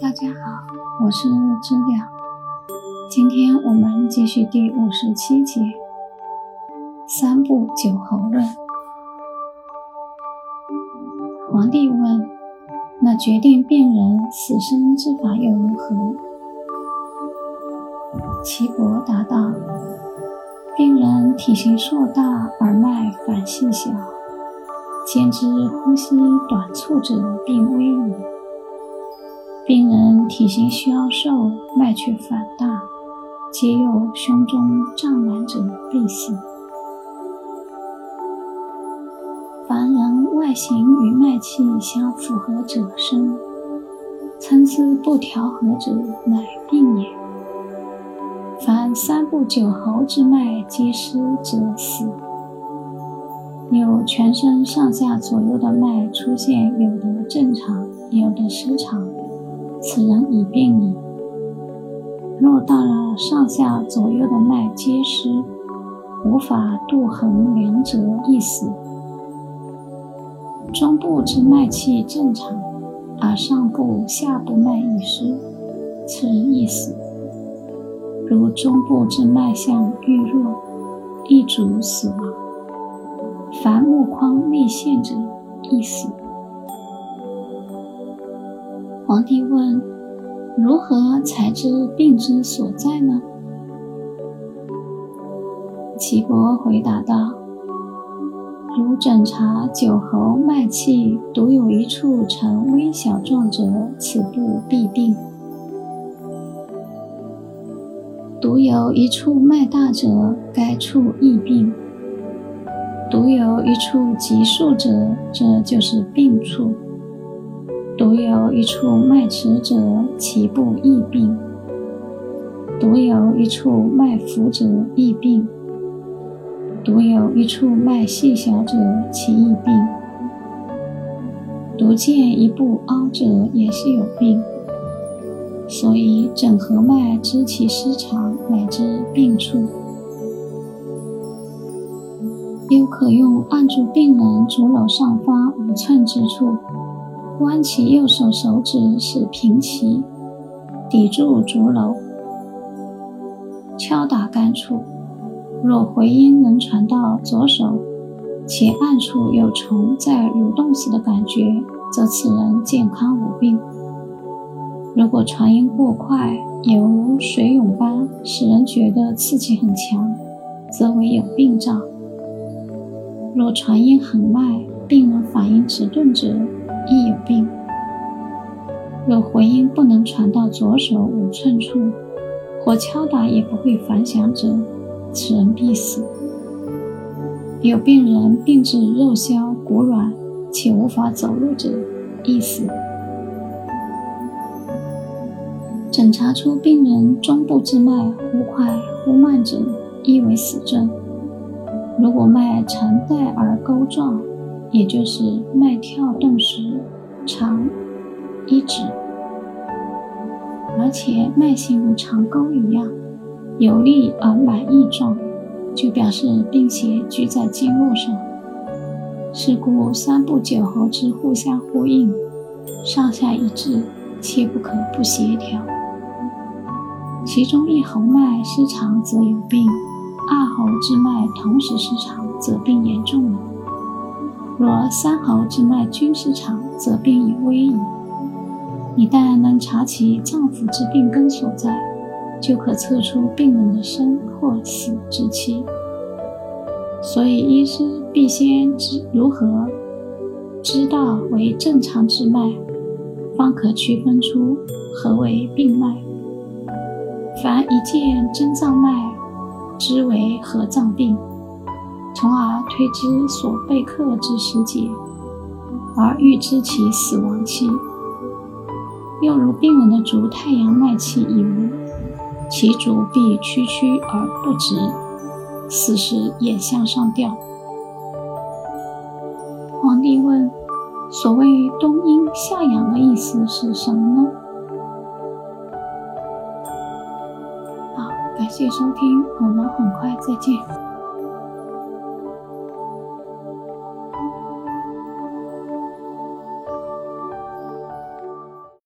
大家好，我是知了。今天我们继续第五十七节《三部九候论》。皇帝问：“那决定病人死生之法又如何？”岐伯答道：“病人体型硕大，而脉反细小。”兼之呼吸短促者，病危矣；病人体型消瘦，脉却反大，皆有胸中胀满者，必死。凡人外形与脉气相符合者生，参差不调和者，乃病也。凡三部九候之脉皆失者，死。有全身上下左右的脉出现，有的正常，有的失常，此人已病矣。若到了上下左右的脉皆失，无法度衡两者，亦死。中部之脉气正常，而上部、下部脉已失，此人亦死。如中部之脉象愈弱，亦主死亡。凡目眶内陷者，亦死。皇帝问：如何才知病之所在呢？岐伯回答道：如诊查九候脉气，独有一处呈微小状者，此部必病；独有一处脉大者，该处易病。独有一处急数者，这就是病处；独有一处脉迟者，其部易病；独有一处脉浮者，易病；独有一处脉细小者，其易病；独见一部凹者，也是有病。所以整合脉知其失常，乃知病处。又可用按住病人足瘘上方五寸之处，弯其右手手指使平齐，抵住足瘘，敲打干处。若回音能传到左手，且暗处有虫在蠕动时的感觉，则此人健康无病。如果传音过快，犹如水涌般，使人觉得刺激很强，则为有病兆。若传音很慢，病人反应迟钝者，亦有病。若回音不能传到左手五寸处，或敲打也不会反响者，此人必死。有病人病至肉消骨软，且无法走路者，亦死。诊查出病人中部之脉忽快忽慢者，亦为死症。如果脉沉带而钩状，也就是脉跳动时长一指，而且脉形如长钩一样有力而满溢状，就表示病邪聚在经络上。是故三部九候之互相呼应，上下一致，切不可不协调。其中一候脉失常，则有病。二候之脉同时失常，则病严重了；若三候之脉均失常，则病已危矣。一旦能查其脏腑之病根所在，就可测出病人的生或死之期。所以，医师必先知如何知道为正常之脉，方可区分出何为病脉。凡一见真脏脉，知为合脏病，从而推知所备克之时节，而预知其死亡期。又如病人的足太阳脉气已无，其足必屈曲而不直，死时也向上吊。皇帝问：所谓冬阴夏阳的意思是什么呢？好感谢收听，我们很快再见。